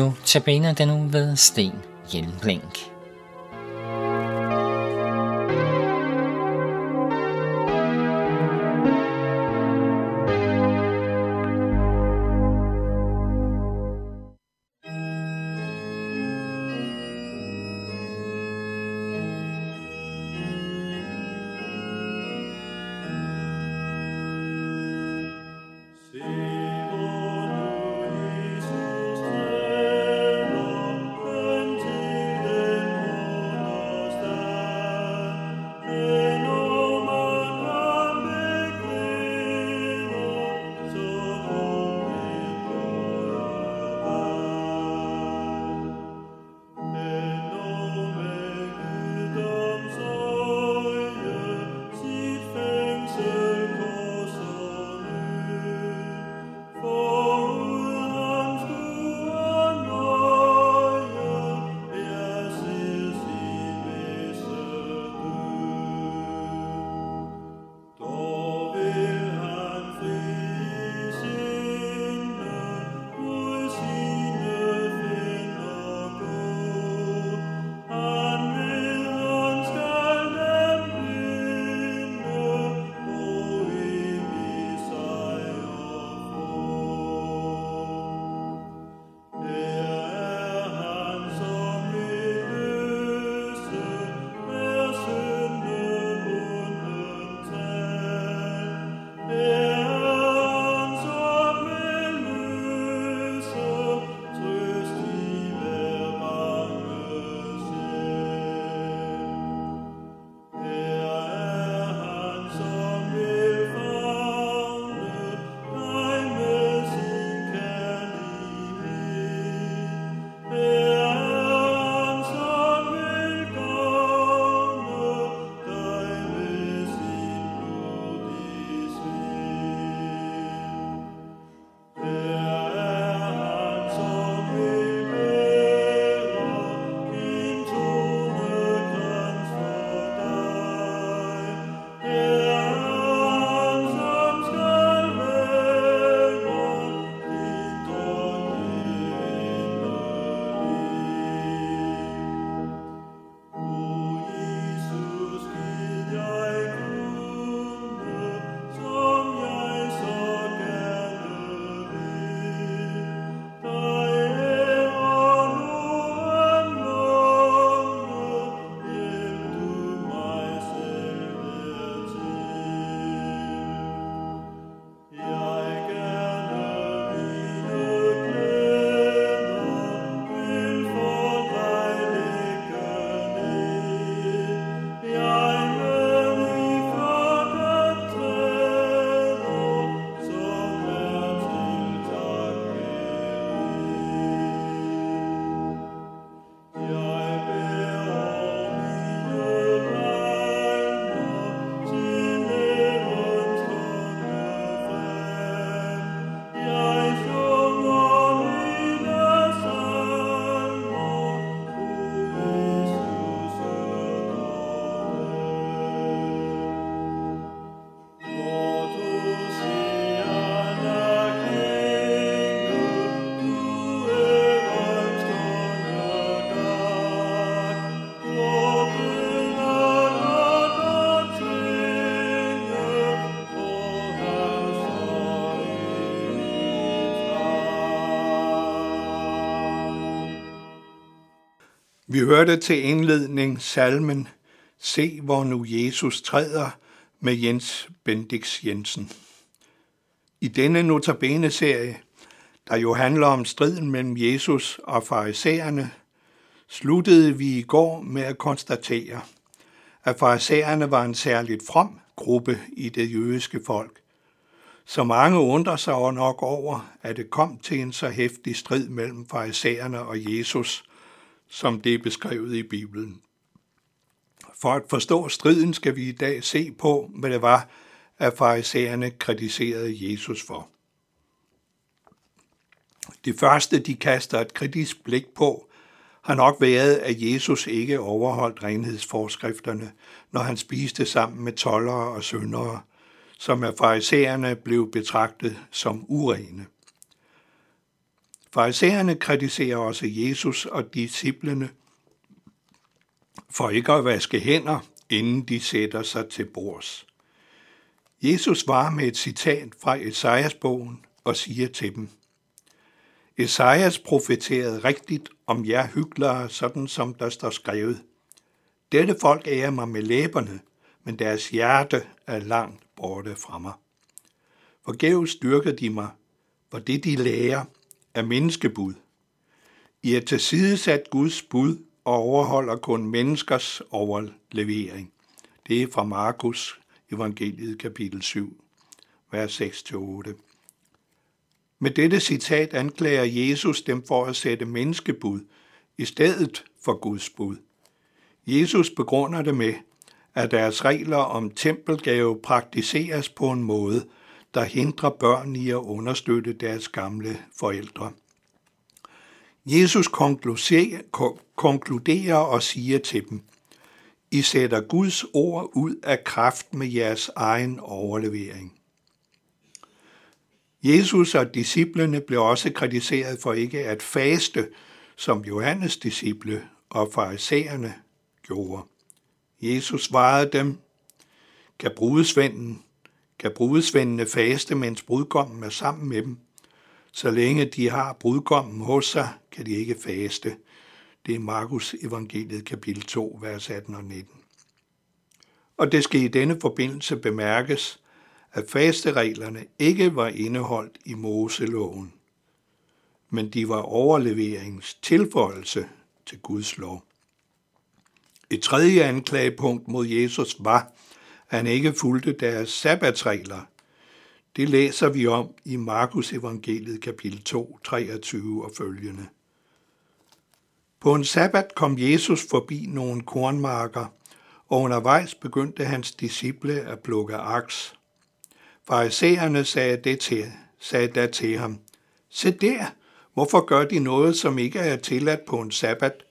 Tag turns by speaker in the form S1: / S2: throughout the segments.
S1: Nu tabiner den nu ved Sten Hjelmblink.
S2: Vi hørte til indledning salmen Se, hvor nu Jesus træder med Jens Bendix Jensen. I denne notabene-serie, der jo handler om striden mellem Jesus og farisæerne, sluttede vi i går med at konstatere, at farisæerne var en særligt from gruppe i det jødiske folk. Så mange undrer sig nok over, at det kom til en så hæftig strid mellem farisæerne og Jesus – som det er beskrevet i Bibelen. For at forstå striden skal vi i dag se på, hvad det var, at farisæerne kritiserede Jesus for. Det første, de kaster et kritisk blik på, har nok været, at Jesus ikke overholdt renhedsforskrifterne, når han spiste sammen med tollere og syndere, som af farisæerne blev betragtet som urene. Farisæerne kritiserer også Jesus og disciplene for ikke at vaske hænder, inden de sætter sig til bords. Jesus var med et citat fra Esajas bogen og siger til dem, Esajas profeterede rigtigt om jer hyklere, sådan som der står skrevet. Dette folk ærer mig med læberne, men deres hjerte er langt borte fra mig. Forgæves styrker de mig, for det de lærer er menneskebud. I er tilsidesat Guds bud og overholder kun menneskers overlevering. Det er fra Markus evangeliet kapitel 7, vers 6-8. Med dette citat anklager Jesus dem for at sætte menneskebud i stedet for Guds bud. Jesus begrunder det med, at deres regler om tempelgave praktiseres på en måde, der hindrer børn i at understøtte deres gamle forældre. Jesus konkluderer og siger til dem, I sætter Guds ord ud af kraft med jeres egen overlevering. Jesus og disciplene blev også kritiseret for ikke at faste, som Johannes disciple og farisæerne gjorde. Jesus svarede dem, kan brudesvenden, kan brudesvendene faste, mens brudgommen er sammen med dem? Så længe de har brudgommen hos sig, kan de ikke faste. Det er Markus evangeliet kapitel 2, vers 18 og 19. Og det skal i denne forbindelse bemærkes, at fastereglerne ikke var indeholdt i Moseloven, men de var overleveringens tilføjelse til Guds lov. Et tredje anklagepunkt mod Jesus var, han ikke fulgte deres sabbatsregler. Det læser vi om i Markus evangeliet kapitel 2, 23 og følgende. På en sabbat kom Jesus forbi nogle kornmarker, og undervejs begyndte hans disciple at plukke aks. Farisæerne sagde, det til, sagde da til ham, Se der, hvorfor gør de noget, som ikke er tilladt på en sabbat?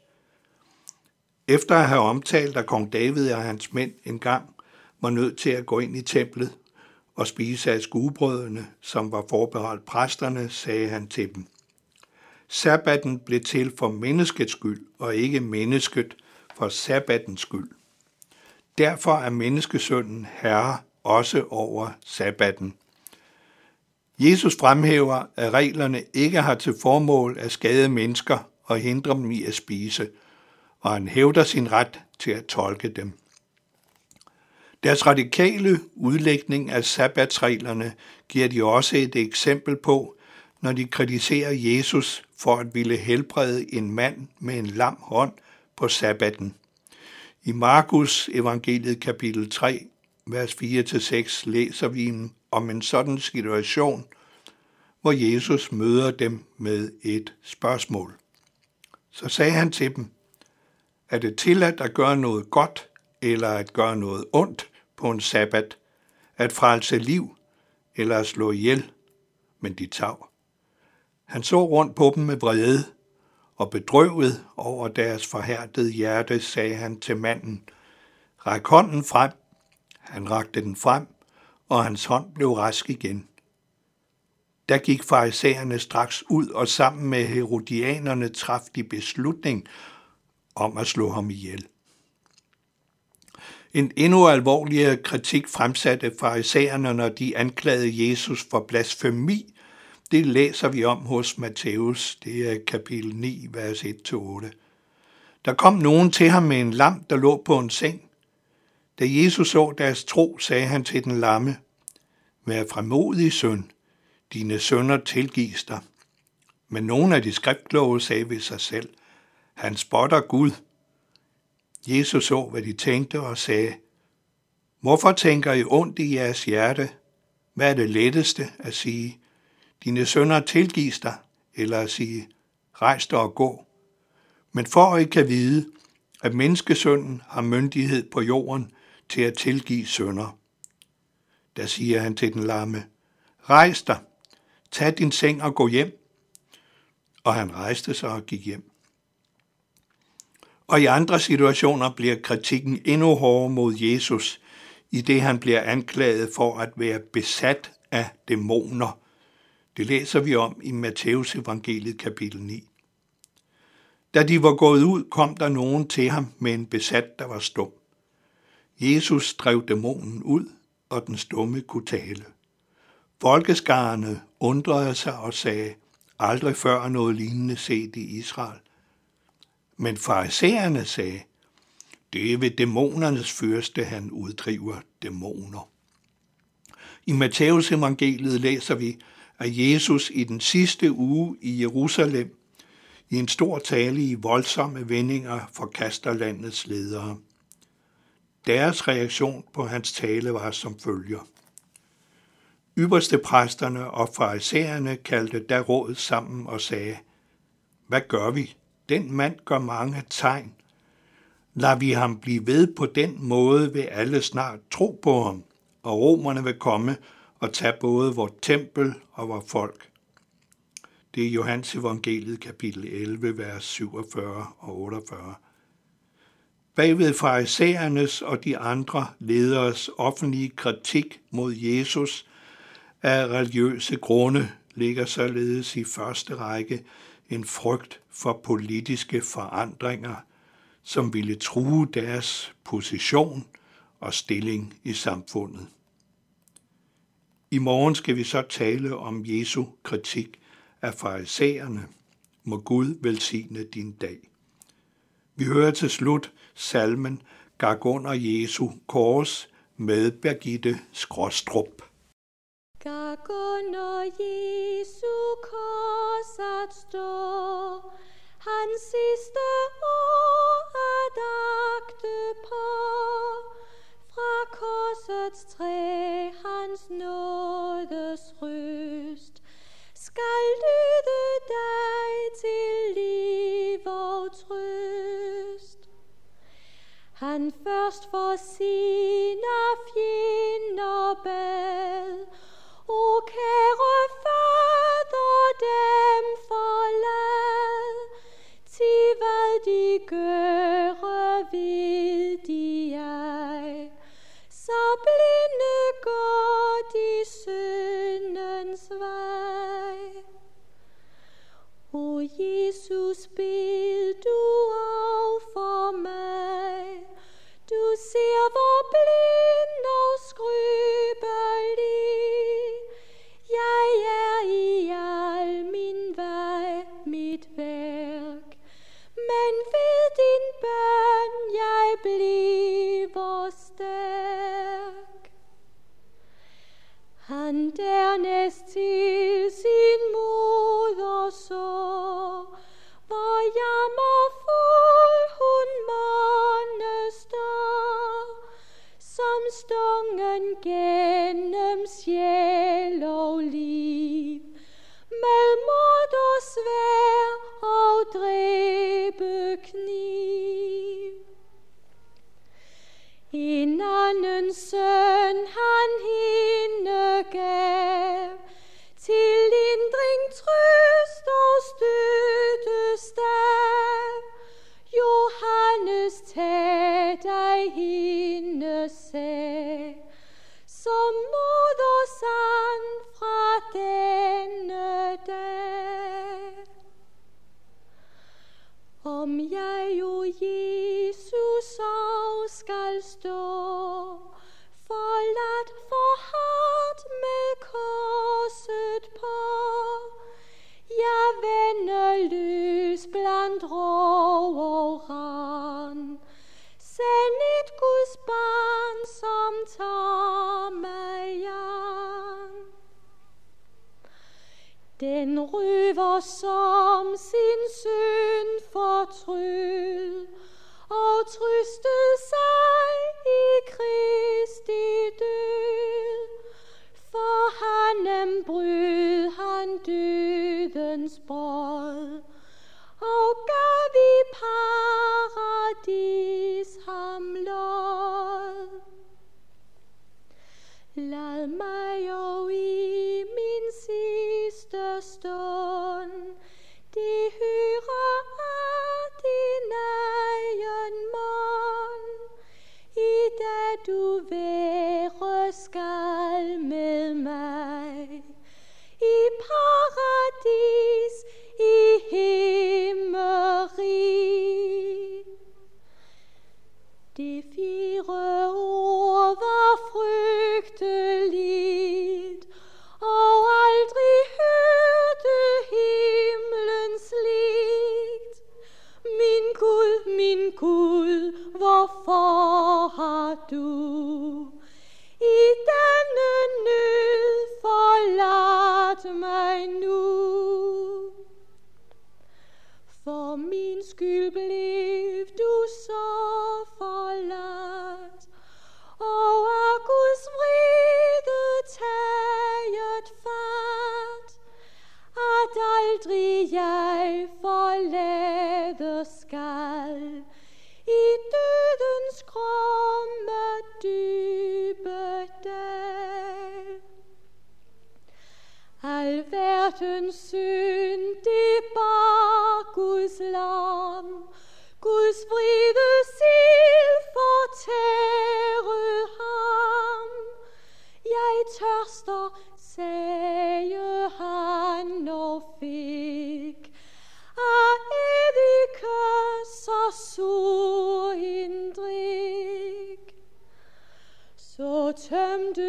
S2: Efter at have omtalt, at kong David og hans mænd engang var nødt til at gå ind i templet og spise af skuebrødene, som var forbeholdt præsterne, sagde han til dem. Sabbaten blev til for menneskets skyld, og ikke mennesket for sabbatens skyld. Derfor er menneskesønnen herre også over sabbaten. Jesus fremhæver, at reglerne ikke har til formål at skade mennesker og hindre dem i at spise, og han hævder sin ret til at tolke dem. Deres radikale udlægning af sabbatsreglerne giver de også et eksempel på, når de kritiserer Jesus for at ville helbrede en mand med en lam hånd på sabbaten. I Markus evangeliet kapitel 3, vers 4-6 læser vi om en sådan situation, hvor Jesus møder dem med et spørgsmål. Så sagde han til dem, er det tilladt at gøre noget godt eller at gøre noget ondt på en sabbat, at frelse liv eller at slå ihjel, men de tav. Han så rundt på dem med vrede, og bedrøvet over deres forhærdede hjerte, sagde han til manden, Ræk hånden frem. Han rakte den frem, og hans hånd blev rask igen. Der gik farisæerne straks ud, og sammen med herodianerne traf de beslutning om at slå ham ihjel. En endnu alvorligere kritik fremsatte farisæerne, når de anklagede Jesus for blasfemi. Det læser vi om hos Matthæus, det er kapitel 9, vers 1-8. Der kom nogen til ham med en lam, der lå på en seng. Da Jesus så deres tro, sagde han til den lamme, Vær fremodig, søn, dine sønner tilgives dig. Men nogle af de skriftkloge sagde ved sig selv, han spotter Gud. Jesus så, hvad de tænkte og sagde, Hvorfor tænker I ondt i jeres hjerte? Hvad er det letteste at sige? Dine sønner tilgives dig, eller at sige, rejs dig og gå. Men for at I kan vide, at menneskesønnen har myndighed på jorden til at tilgive sønder. Der siger han til den lamme, rejs dig, tag din seng og gå hjem. Og han rejste sig og gik hjem. Og i andre situationer bliver kritikken endnu hårdere mod Jesus, i det han bliver anklaget for at være besat af dæmoner. Det læser vi om i Matteus evangeliet kapitel 9. Da de var gået ud, kom der nogen til ham med en besat, der var stum. Jesus drev dæmonen ud, og den stumme kunne tale. Folkeskarerne undrede sig og sagde, aldrig før noget lignende set i Israel. Men farisæerne sagde, det er ved dæmonernes fyrste, han uddriver dæmoner. I Matteus evangeliet læser vi, at Jesus i den sidste uge i Jerusalem i en stor tale i voldsomme vendinger forkaster landets ledere. Deres reaktion på hans tale var som følger. Ypperste præsterne og farisæerne kaldte da råd sammen og sagde, Hvad gør vi? Den mand gør mange tegn. Lad vi ham blive ved på den måde, vil alle snart tro på ham, og romerne vil komme og tage både vores tempel og vores folk. Det er Johannes evangeliet kapitel 11, vers 47 og 48. Bagved farisæernes og de andre lederes offentlige kritik mod Jesus af religiøse grunde ligger således i første række en frygt for politiske forandringer, som ville true deres position og stilling i samfundet. I morgen skal vi så tale om Jesu kritik af farisæerne. Må Gud velsigne din dag. Vi hører til slut salmen Gag under Jesu kors med Birgitte Skråstrup.
S3: Gak under Jesu kors at stå, hans sidste år at agte på. Fra korsets træ hans nådes røst, skal lyde dig til liv og trøst. Han først for sine fjender bad, O kære søn han hende gav, til lindring, trøst og støttestav. Johannes, tag dig hende sag, som moder sand fra denne dag. Om jeg, o Jesus, af skal stå, for hardt med korset jeg forlade skal Så tømte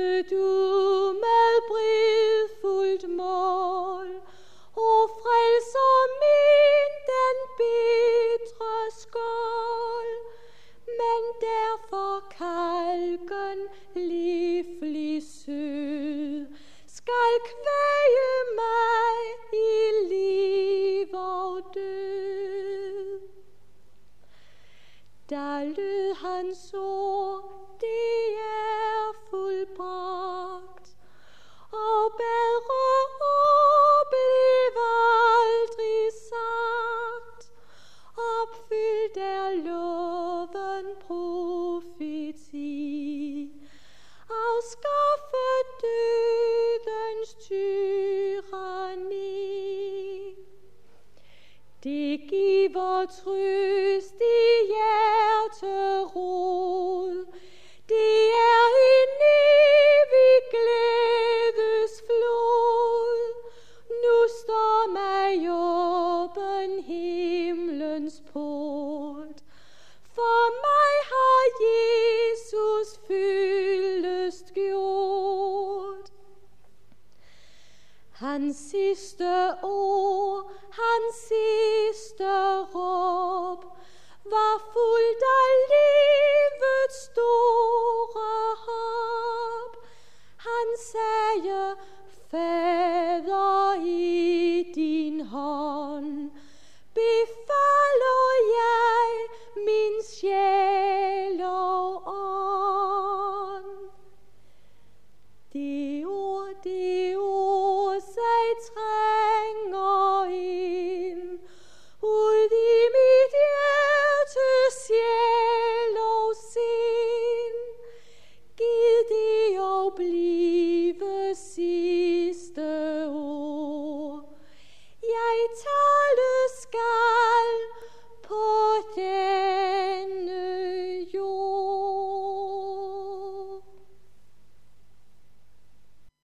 S3: Hans